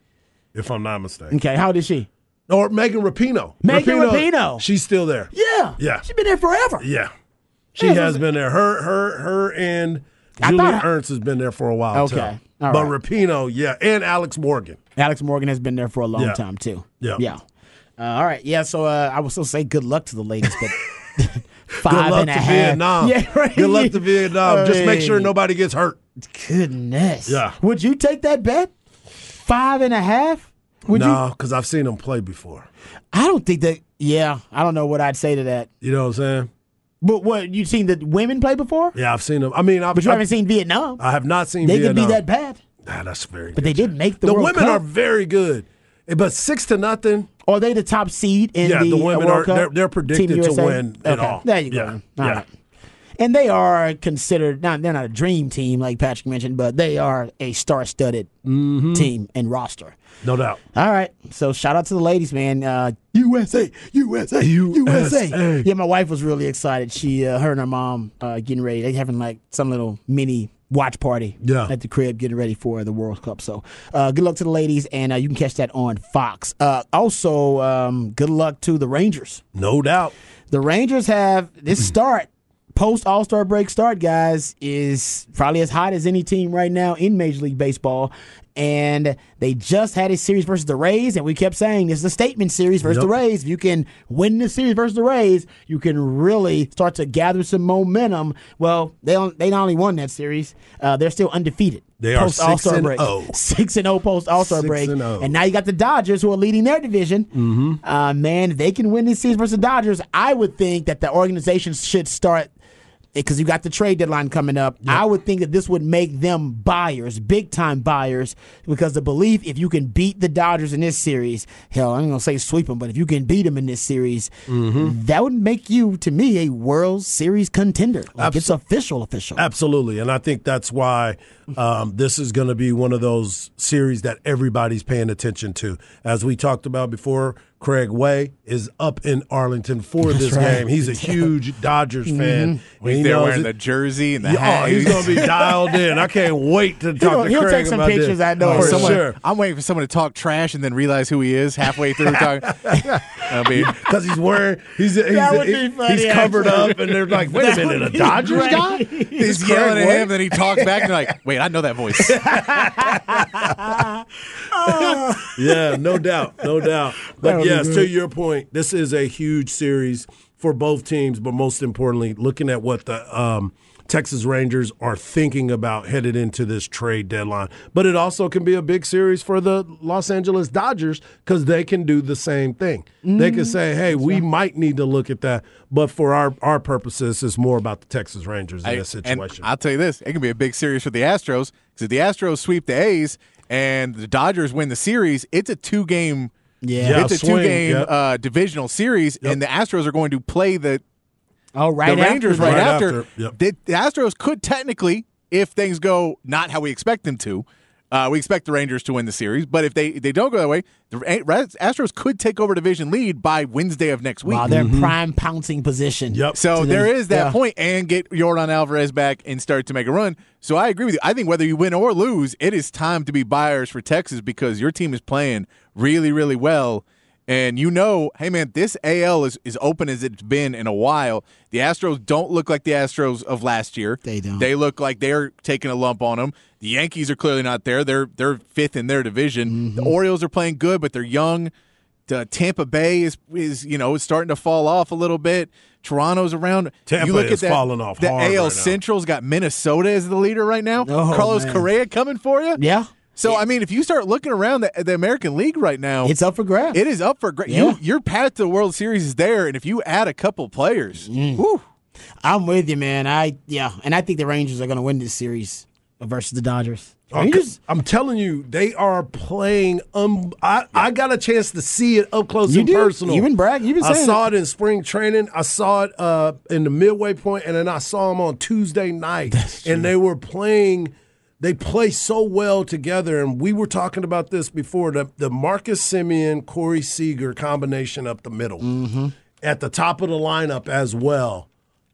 [SPEAKER 3] if I'm not mistaken,
[SPEAKER 1] Okay, how old is she?
[SPEAKER 3] Or Megan Rapinoe.
[SPEAKER 1] Megan Rapinoe.
[SPEAKER 3] she's still there.
[SPEAKER 1] Yeah,
[SPEAKER 3] Yeah.
[SPEAKER 1] she's been there forever.
[SPEAKER 3] Yeah, she
[SPEAKER 1] Yeah,
[SPEAKER 3] has been there. Her, her, her, and
[SPEAKER 1] I thought-
[SPEAKER 3] Ernst has been there for a while
[SPEAKER 1] Okay,
[SPEAKER 3] too.
[SPEAKER 1] all
[SPEAKER 3] but
[SPEAKER 1] right.
[SPEAKER 3] Rapinoe, yeah, and Alex Morgan.
[SPEAKER 1] Alex Morgan has been there for a long
[SPEAKER 3] Yeah.
[SPEAKER 1] time too.
[SPEAKER 3] Yeah.
[SPEAKER 1] yeah. Uh, all right, yeah. So uh, I will still say good luck to the ladies, but (laughs) five
[SPEAKER 3] Good luck
[SPEAKER 1] and a
[SPEAKER 3] to
[SPEAKER 1] half.
[SPEAKER 3] Vietnam.
[SPEAKER 1] Yeah, (laughs) right.
[SPEAKER 3] Good luck to Vietnam. Just make sure nobody gets hurt.
[SPEAKER 1] Goodness.
[SPEAKER 3] Yeah.
[SPEAKER 1] Would you take that bet? Five and a half? Would
[SPEAKER 3] no, because I've seen them play before.
[SPEAKER 1] I don't think that. Yeah, I don't know what I'd say to that.
[SPEAKER 3] You know what I'm saying?
[SPEAKER 1] But what you've seen the women play before?
[SPEAKER 3] Yeah, I've seen them. I mean, I've,
[SPEAKER 1] But you
[SPEAKER 3] I've-
[SPEAKER 1] haven't seen Vietnam.
[SPEAKER 3] I have not seen Vietnam.
[SPEAKER 1] they
[SPEAKER 3] Vietnam.
[SPEAKER 1] could be that bad.
[SPEAKER 3] Nah, that's very.
[SPEAKER 1] But they did make the,
[SPEAKER 3] The
[SPEAKER 1] World
[SPEAKER 3] women
[SPEAKER 1] Cup.
[SPEAKER 3] are very good, Eh, but six to nothing.
[SPEAKER 1] Are they the top seed in
[SPEAKER 3] Yeah,
[SPEAKER 1] the,
[SPEAKER 3] the
[SPEAKER 1] uh,
[SPEAKER 3] women
[SPEAKER 1] World
[SPEAKER 3] are-
[SPEAKER 1] Cup?
[SPEAKER 3] they're- they're predicted to win
[SPEAKER 1] Okay,
[SPEAKER 3] all.
[SPEAKER 1] There you go.
[SPEAKER 3] Yeah,
[SPEAKER 1] All
[SPEAKER 3] yeah.
[SPEAKER 1] right. And they are considered not they're not a dream team like Patrick mentioned, but they are a star-studded
[SPEAKER 3] Mm-hmm.
[SPEAKER 1] team and roster.
[SPEAKER 3] No doubt.
[SPEAKER 1] All right, so shout out to the ladies, man. Uh, USA, USA, USA.
[SPEAKER 3] USA.
[SPEAKER 1] Yeah, my wife was really excited. She, uh, her and her mom, uh, getting ready. They having like some little mini watch party
[SPEAKER 3] Yeah.
[SPEAKER 1] at the crib, getting ready for the World Cup. So, uh, good luck to the ladies, and uh, you can catch that on Fox. Uh, also, um, good luck to the Rangers.
[SPEAKER 3] No doubt.
[SPEAKER 1] The Rangers have this start post All Star break start, guys, is probably as hot as any team right now in Major League Baseball. And they just had a series versus the Rays, and we kept saying this is a statement series versus
[SPEAKER 3] Yep.
[SPEAKER 1] the Rays. If you can win this series versus the Rays, you can really start to gather some momentum. Well, they they not only won that series, uh, they're still undefeated.
[SPEAKER 3] They are
[SPEAKER 1] post All
[SPEAKER 3] six
[SPEAKER 1] Star
[SPEAKER 3] and
[SPEAKER 1] break,
[SPEAKER 3] oh.
[SPEAKER 1] six and zero post All Star
[SPEAKER 3] Six
[SPEAKER 1] break,
[SPEAKER 3] and oh.
[SPEAKER 1] and now you got the Dodgers who are leading their division. Mm-hmm. Uh, man, if they can win this series versus the Dodgers, I would think that the organization should start because you got the trade deadline coming up. I would think that this would make them buyers, big time buyers, because the belief if you can beat the Dodgers in this series, hell, I'm gonna say sweep them, but if you can beat them in this series,
[SPEAKER 3] Mm-hmm.
[SPEAKER 1] that would make you, to me, a World Series contender. Like it's official, official.
[SPEAKER 3] Absolutely, and I think that's why um, this is going to be one of those series that everybody's paying attention to. As we talked about before, Craig Way is up in Arlington for this
[SPEAKER 1] right.
[SPEAKER 3] game. He's a (laughs) huge Dodgers fan.
[SPEAKER 2] Mm-hmm. He's
[SPEAKER 3] He
[SPEAKER 2] there wearing
[SPEAKER 3] it-
[SPEAKER 2] the jersey and the
[SPEAKER 3] Yeah,
[SPEAKER 2] hat.
[SPEAKER 3] oh, he's going to be dialed in. I can't wait to (laughs) talk
[SPEAKER 1] He'll-
[SPEAKER 3] to
[SPEAKER 1] he'll
[SPEAKER 3] Craig
[SPEAKER 1] take some
[SPEAKER 3] about this.
[SPEAKER 1] pictures, I know.
[SPEAKER 3] for
[SPEAKER 2] Someone-
[SPEAKER 3] sure.
[SPEAKER 2] I'm waiting for someone to talk trash and then realize who he is halfway through (laughs) talking.
[SPEAKER 3] Because he's wearing, he's he's,
[SPEAKER 1] That would be
[SPEAKER 3] he-
[SPEAKER 1] funny,
[SPEAKER 3] he's covered up, and they're like, wait a minute, a
[SPEAKER 1] be
[SPEAKER 3] Dodgers
[SPEAKER 1] great.
[SPEAKER 3] guy?
[SPEAKER 2] He's
[SPEAKER 3] Craig
[SPEAKER 2] yelling at him, then he talks back and like, wait, I know that voice.
[SPEAKER 3] yeah, no doubt, no doubt. But
[SPEAKER 1] would be
[SPEAKER 3] yes,
[SPEAKER 1] good.
[SPEAKER 3] to your point, this is a huge series for both teams. But most importantly, looking at what the um, Texas Rangers are thinking about headed into this trade deadline. But it also can be a big series for the Los Angeles Dodgers because they can do the same thing. They can say, "Hey, we might need to look at that," but for our our purposes, it's more about the Texas Rangers in
[SPEAKER 2] I-
[SPEAKER 3] this
[SPEAKER 2] and
[SPEAKER 3] situation.
[SPEAKER 2] I'll tell you this: it can be a big series for the Astros because if the Astros sweep the A's and the Dodgers win the series, it's a two game.
[SPEAKER 1] Yeah.
[SPEAKER 3] Yeah,
[SPEAKER 2] it's a
[SPEAKER 3] swing,
[SPEAKER 2] two game
[SPEAKER 3] yep.
[SPEAKER 2] uh, divisional series, and the Astros are going to play the
[SPEAKER 1] Oh, right
[SPEAKER 2] the Rangers
[SPEAKER 1] after
[SPEAKER 2] right,
[SPEAKER 3] Right
[SPEAKER 2] after.
[SPEAKER 3] after, yep.
[SPEAKER 2] The, the Astros could technically, if things go not how we expect them to, Uh, we expect the Rangers to win the series, but if they they don't go that way, the Astros could take over division lead by Wednesday of next week.
[SPEAKER 1] Wow, they're in prime pouncing position.
[SPEAKER 3] Yep.
[SPEAKER 2] So
[SPEAKER 1] To
[SPEAKER 2] there
[SPEAKER 1] the-
[SPEAKER 2] is that
[SPEAKER 1] yeah.
[SPEAKER 2] point, and get Yordan Alvarez back and start to make a run. So I agree with you. I think whether you win or lose, it is time to be buyers for Texas because your team is playing really, really well. And you know, hey man, this AL is as open as it's been in a while. The Astros don't look like the Astros of last year.
[SPEAKER 1] They don't.
[SPEAKER 2] They look like they're taking a lump on them. The Yankees are clearly not there. They're they're fifth in their division.
[SPEAKER 1] Mm-hmm.
[SPEAKER 2] The Orioles are playing good, but they're young. The Tampa Bay is is you know starting to fall off a little bit. Toronto's around.
[SPEAKER 3] Tampa
[SPEAKER 2] you look
[SPEAKER 3] is
[SPEAKER 2] at that,
[SPEAKER 3] falling off
[SPEAKER 2] The AL
[SPEAKER 3] right.
[SPEAKER 2] Central's got Minnesota as the leader right now.
[SPEAKER 1] Oh,
[SPEAKER 2] Carlos
[SPEAKER 1] man.
[SPEAKER 2] Correa coming for you.
[SPEAKER 1] Yeah.
[SPEAKER 2] So I mean, if you start looking around the, the American League right now,
[SPEAKER 1] It's up for grabs.
[SPEAKER 2] it is up for great.
[SPEAKER 1] Yeah.
[SPEAKER 2] You, your path to the World Series is there, and if you add a couple players,
[SPEAKER 1] Mm. I'm with you, man. I yeah, and I think the Rangers are going to win this series versus the Dodgers.
[SPEAKER 3] Okay.
[SPEAKER 1] Rangers,
[SPEAKER 3] I'm telling you, they are playing. Um, I, I got a chance to see it up close
[SPEAKER 1] You
[SPEAKER 3] and
[SPEAKER 1] did.
[SPEAKER 3] personal.
[SPEAKER 1] You've been bragging. You've been
[SPEAKER 3] I saw
[SPEAKER 1] it.
[SPEAKER 3] it in spring training. I saw it uh, in the midway point, and then I saw them on Tuesday night. and they were playing. They play so well together, and we were talking about this before. The the Marcus Semien Corey Seager combination up the middle,
[SPEAKER 1] Mm-hmm.
[SPEAKER 3] at the top of the lineup as well.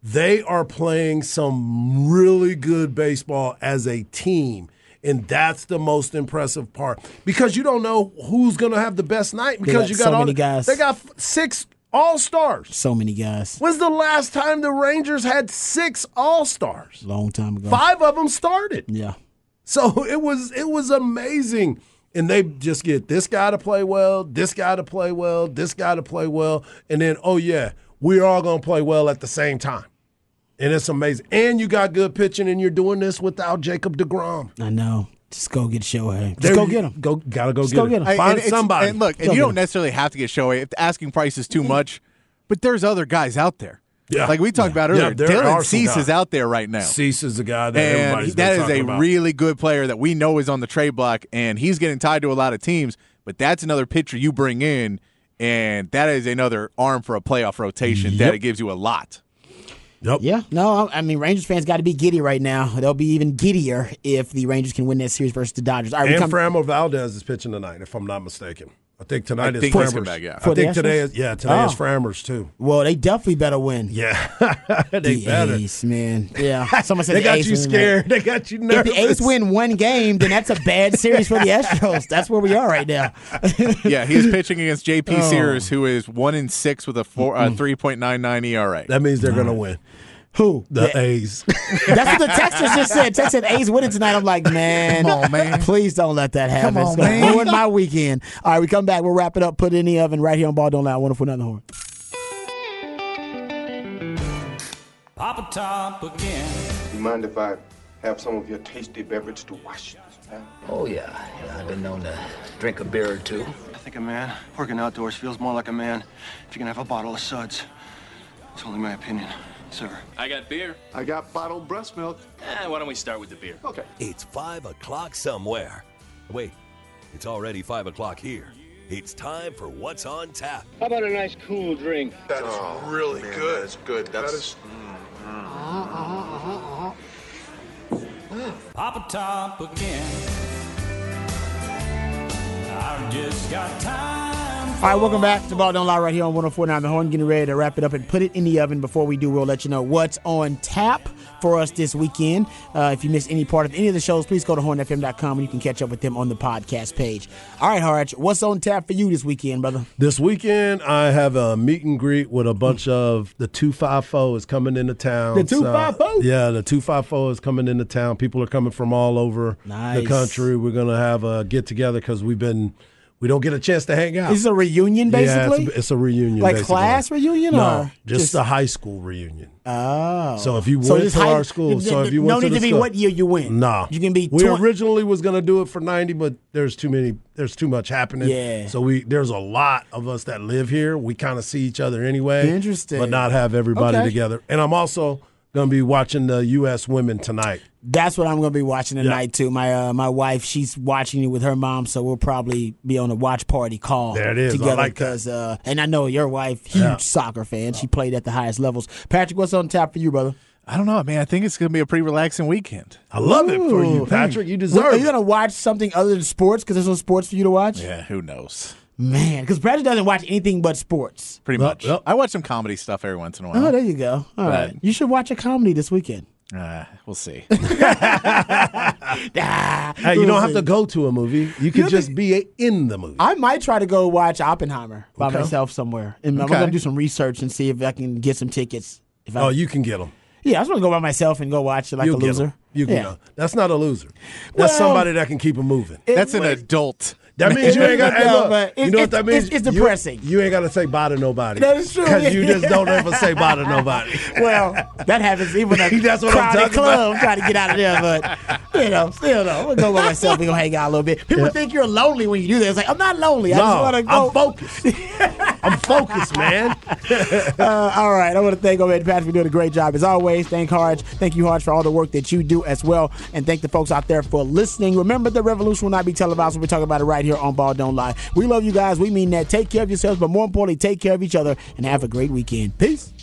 [SPEAKER 3] They are playing some really good baseball as a team. And that's the most impressive part because you don't know who's going to have the best night because
[SPEAKER 1] got
[SPEAKER 3] you got
[SPEAKER 1] so
[SPEAKER 3] all
[SPEAKER 1] many
[SPEAKER 3] the-
[SPEAKER 1] guys.
[SPEAKER 3] They got six all stars.
[SPEAKER 1] so many guys.
[SPEAKER 3] When's the last time the Rangers had six all stars?
[SPEAKER 1] Long time ago.
[SPEAKER 3] Five of them started.
[SPEAKER 1] Yeah.
[SPEAKER 3] So (laughs) it was it was amazing. And they just get this guy to play well, this guy to play well, this guy to play well, and then oh yeah, we're all gonna play well at the same time. And it's amazing. And you got good pitching, and you're doing this without Jacob DeGrom.
[SPEAKER 1] I know. Just go get Shohei. Just
[SPEAKER 3] There
[SPEAKER 1] go get him.
[SPEAKER 3] Go gotta go
[SPEAKER 1] Just
[SPEAKER 3] get
[SPEAKER 1] go
[SPEAKER 3] him.
[SPEAKER 1] get him.
[SPEAKER 2] I-
[SPEAKER 3] Find
[SPEAKER 2] and
[SPEAKER 3] somebody.
[SPEAKER 2] And look, and you don't
[SPEAKER 1] him.
[SPEAKER 2] necessarily have to get Shohei if the asking price is too mm-hmm. much, but there's other guys out there.
[SPEAKER 3] Yeah.
[SPEAKER 2] like we talked about earlier.
[SPEAKER 3] there
[SPEAKER 2] Dylan
[SPEAKER 3] are
[SPEAKER 2] Cease is out there right now.
[SPEAKER 3] Cease is the guy that
[SPEAKER 2] and
[SPEAKER 3] everybody's
[SPEAKER 2] that
[SPEAKER 3] been
[SPEAKER 2] is a
[SPEAKER 3] about.
[SPEAKER 2] really good player that we know is on the trade block, and he's getting tied to a lot of teams. But that's another pitcher you bring in, and that is another arm for a playoff rotation that it gives you a lot.
[SPEAKER 3] Yep.
[SPEAKER 1] Yeah, no, I mean Rangers fans got to be giddy right now. They'll be even giddier if the Rangers can win that series versus the Dodgers. All right,
[SPEAKER 3] And
[SPEAKER 1] come,
[SPEAKER 3] Framber Valdez is pitching tonight, if I'm not mistaken. I think tonight
[SPEAKER 2] I
[SPEAKER 3] is
[SPEAKER 2] think he's
[SPEAKER 3] Framber's.
[SPEAKER 2] back, yeah.
[SPEAKER 3] I
[SPEAKER 1] For the
[SPEAKER 3] think today is yeah, today is
[SPEAKER 1] Oh.
[SPEAKER 3] Framber's too.
[SPEAKER 1] well, they definitely better win.
[SPEAKER 3] Yeah, (laughs) they
[SPEAKER 1] the
[SPEAKER 3] better.
[SPEAKER 1] A's, man. Yeah, (laughs) someone said
[SPEAKER 3] They
[SPEAKER 1] the
[SPEAKER 3] got
[SPEAKER 1] A's
[SPEAKER 3] you
[SPEAKER 1] win, man.
[SPEAKER 3] scared. (laughs) They got you nervous.
[SPEAKER 1] If the A's win one game, then that's a bad series for the Astros. That's where we are right now.
[SPEAKER 2] Yeah, he's pitching against J.P.
[SPEAKER 1] Oh.
[SPEAKER 2] Sears, who is one in six with a four, uh, three point nine nine ERA.
[SPEAKER 3] that means they're gonna win.
[SPEAKER 1] Who?
[SPEAKER 3] The A's. (laughs)
[SPEAKER 1] That's what the texters just said. Text said A's winning tonight. I'm like, man,
[SPEAKER 2] Come on, man.
[SPEAKER 1] please don't let that happen.
[SPEAKER 2] Come on,
[SPEAKER 1] it's gonna
[SPEAKER 2] man.
[SPEAKER 1] ruin my weekend. All right, we come back. We'll wrap it up. Put it in the oven right here on Ball Don't Lie. Wonderful another horn.
[SPEAKER 5] Papa Top again.
[SPEAKER 6] You mind if I have some of your tasty beverage to wash this down?
[SPEAKER 7] Oh, yeah. yeah. I've been known to drink a beer or two.
[SPEAKER 8] I think a man working outdoors feels more like a man if you can have a bottle of suds. It's only my opinion, sir.
[SPEAKER 5] I got beer.
[SPEAKER 6] I got bottled breast milk.
[SPEAKER 5] Eh, why don't we start with the beer?
[SPEAKER 6] Okay.
[SPEAKER 9] It's 5 o'clock somewhere. Wait, it's already 5 o'clock here. It's time for What's on Tap.
[SPEAKER 10] How about a nice cool drink?
[SPEAKER 6] That is really good. That's good. That's
[SPEAKER 5] Papa Top again. I've just got time.
[SPEAKER 1] All right, welcome back to Ball Don't Lie right here on 1049 The Horn. Getting ready to wrap it up and put it in the oven. Before we do, we'll let you know what's on tap for us this weekend. Uh, if you missed any part of any of the shows, please go to hornfm.com and you can catch up with them on the podcast page. All right, Harge, what's on tap for you this weekend, brother?
[SPEAKER 3] This weekend, I have a meet and greet with a bunch of the 254 is coming into town.
[SPEAKER 1] The 254?
[SPEAKER 3] yeah, the 254 is coming into town. People are coming from all over
[SPEAKER 1] Nice.
[SPEAKER 3] the country. We're going to have a get together because we've been, we don't get a chance to hang out.
[SPEAKER 1] Is a reunion, basically?
[SPEAKER 3] Yeah, it's a, it's a reunion.
[SPEAKER 1] Like
[SPEAKER 3] basically.
[SPEAKER 1] class reunion
[SPEAKER 3] No,
[SPEAKER 1] or
[SPEAKER 3] just,
[SPEAKER 1] just-
[SPEAKER 3] a high school reunion.
[SPEAKER 1] oh.
[SPEAKER 3] So if you
[SPEAKER 1] So
[SPEAKER 3] went to
[SPEAKER 1] high-
[SPEAKER 3] our school, so if you
[SPEAKER 1] no
[SPEAKER 3] went to
[SPEAKER 1] need
[SPEAKER 3] the
[SPEAKER 1] to be
[SPEAKER 3] school-
[SPEAKER 1] what year you went.
[SPEAKER 3] Nah,
[SPEAKER 1] You can be
[SPEAKER 3] We
[SPEAKER 1] 20
[SPEAKER 3] originally was gonna do it for ninety, but there's too many. There's too much happening.
[SPEAKER 1] Yeah.
[SPEAKER 3] So we there's a lot of us that live here. We kind of see each other anyway.
[SPEAKER 1] Interesting.
[SPEAKER 3] But not have everybody
[SPEAKER 1] Okay.
[SPEAKER 3] together. And I'm also gonna be watching the U.S. women tonight.
[SPEAKER 1] That's what I'm going to be watching tonight too. My uh, my wife, she's watching it with her mom, so we'll probably be on a watch party call.
[SPEAKER 3] There it is. I
[SPEAKER 1] Together
[SPEAKER 3] like that.
[SPEAKER 1] because, uh, and I know your wife, huge
[SPEAKER 3] Yeah.
[SPEAKER 1] soccer fan. She played at the highest levels. Patrick, what's on tap for you, brother?
[SPEAKER 2] I don't know, man. I think it's going to be a pretty relaxing weekend.
[SPEAKER 3] I love it for you,
[SPEAKER 1] Ooh,
[SPEAKER 3] Patrick. You
[SPEAKER 1] Well,
[SPEAKER 3] deserve
[SPEAKER 1] Are you gonna watch something other than sports? Because there's no sports for you to watch.
[SPEAKER 2] Yeah, who knows?
[SPEAKER 1] Man, because Patrick doesn't watch anything but sports.
[SPEAKER 2] Pretty
[SPEAKER 3] Well,
[SPEAKER 2] much.
[SPEAKER 3] well.
[SPEAKER 2] I watch some comedy stuff every once in a while.
[SPEAKER 1] Oh, there you go. All right,
[SPEAKER 2] Right.
[SPEAKER 1] you should watch a comedy this weekend.
[SPEAKER 2] Uh, we'll see.
[SPEAKER 1] Ah, (laughs) (laughs)
[SPEAKER 3] Hey, you don't have
[SPEAKER 1] we'll
[SPEAKER 3] to go to a movie. You can just
[SPEAKER 1] the-
[SPEAKER 3] be in the movie.
[SPEAKER 1] I might try to go watch Oppenheimer by
[SPEAKER 3] Okay.
[SPEAKER 1] myself somewhere, and I'm
[SPEAKER 2] Okay.
[SPEAKER 1] gonna do some research and see if I can get some tickets. If I,
[SPEAKER 3] Oh, you can get them.
[SPEAKER 1] yeah, I just want to go by myself and go watch it like
[SPEAKER 3] You'll
[SPEAKER 1] a
[SPEAKER 3] get
[SPEAKER 1] loser.
[SPEAKER 3] 'em. You can
[SPEAKER 1] yeah.
[SPEAKER 3] go. That's not a loser. That's
[SPEAKER 1] Well-
[SPEAKER 3] somebody that can keep them moving.
[SPEAKER 2] That's an
[SPEAKER 1] was-
[SPEAKER 2] adult.
[SPEAKER 3] That means you ain't got. Hey,
[SPEAKER 1] No,
[SPEAKER 3] look, you know what
[SPEAKER 1] it's-
[SPEAKER 3] that means?
[SPEAKER 1] it's- it's depressing.
[SPEAKER 3] You, ain't got to say bye to nobody.
[SPEAKER 1] That is true.
[SPEAKER 3] Because you just (laughs) don't ever say bye to nobody.
[SPEAKER 1] Well, that happens even at (laughs)
[SPEAKER 3] That's what I'm
[SPEAKER 1] crowded
[SPEAKER 3] talking
[SPEAKER 1] club
[SPEAKER 3] about.
[SPEAKER 1] trying to get out of there. But you know, still though, I'm gonna go by (laughs) myself. We gonna hang out a little bit. People think you're lonely when you do that. It's like I'm not lonely. I just want to go.
[SPEAKER 3] I'm focused. I'm focused, man.
[SPEAKER 1] Uh, all right, I want to thank Obed Patrick for doing a great job as always. Thank Harge. Thank you, Harge, for all the work that you do as well. And thank the folks out there for listening. Remember, the revolution will not be televised. We'll be talking about it right here on Ball Don't Lie. We love you guys. We mean that. Take care of yourselves, but more importantly, take care of each other and have a great weekend. Peace.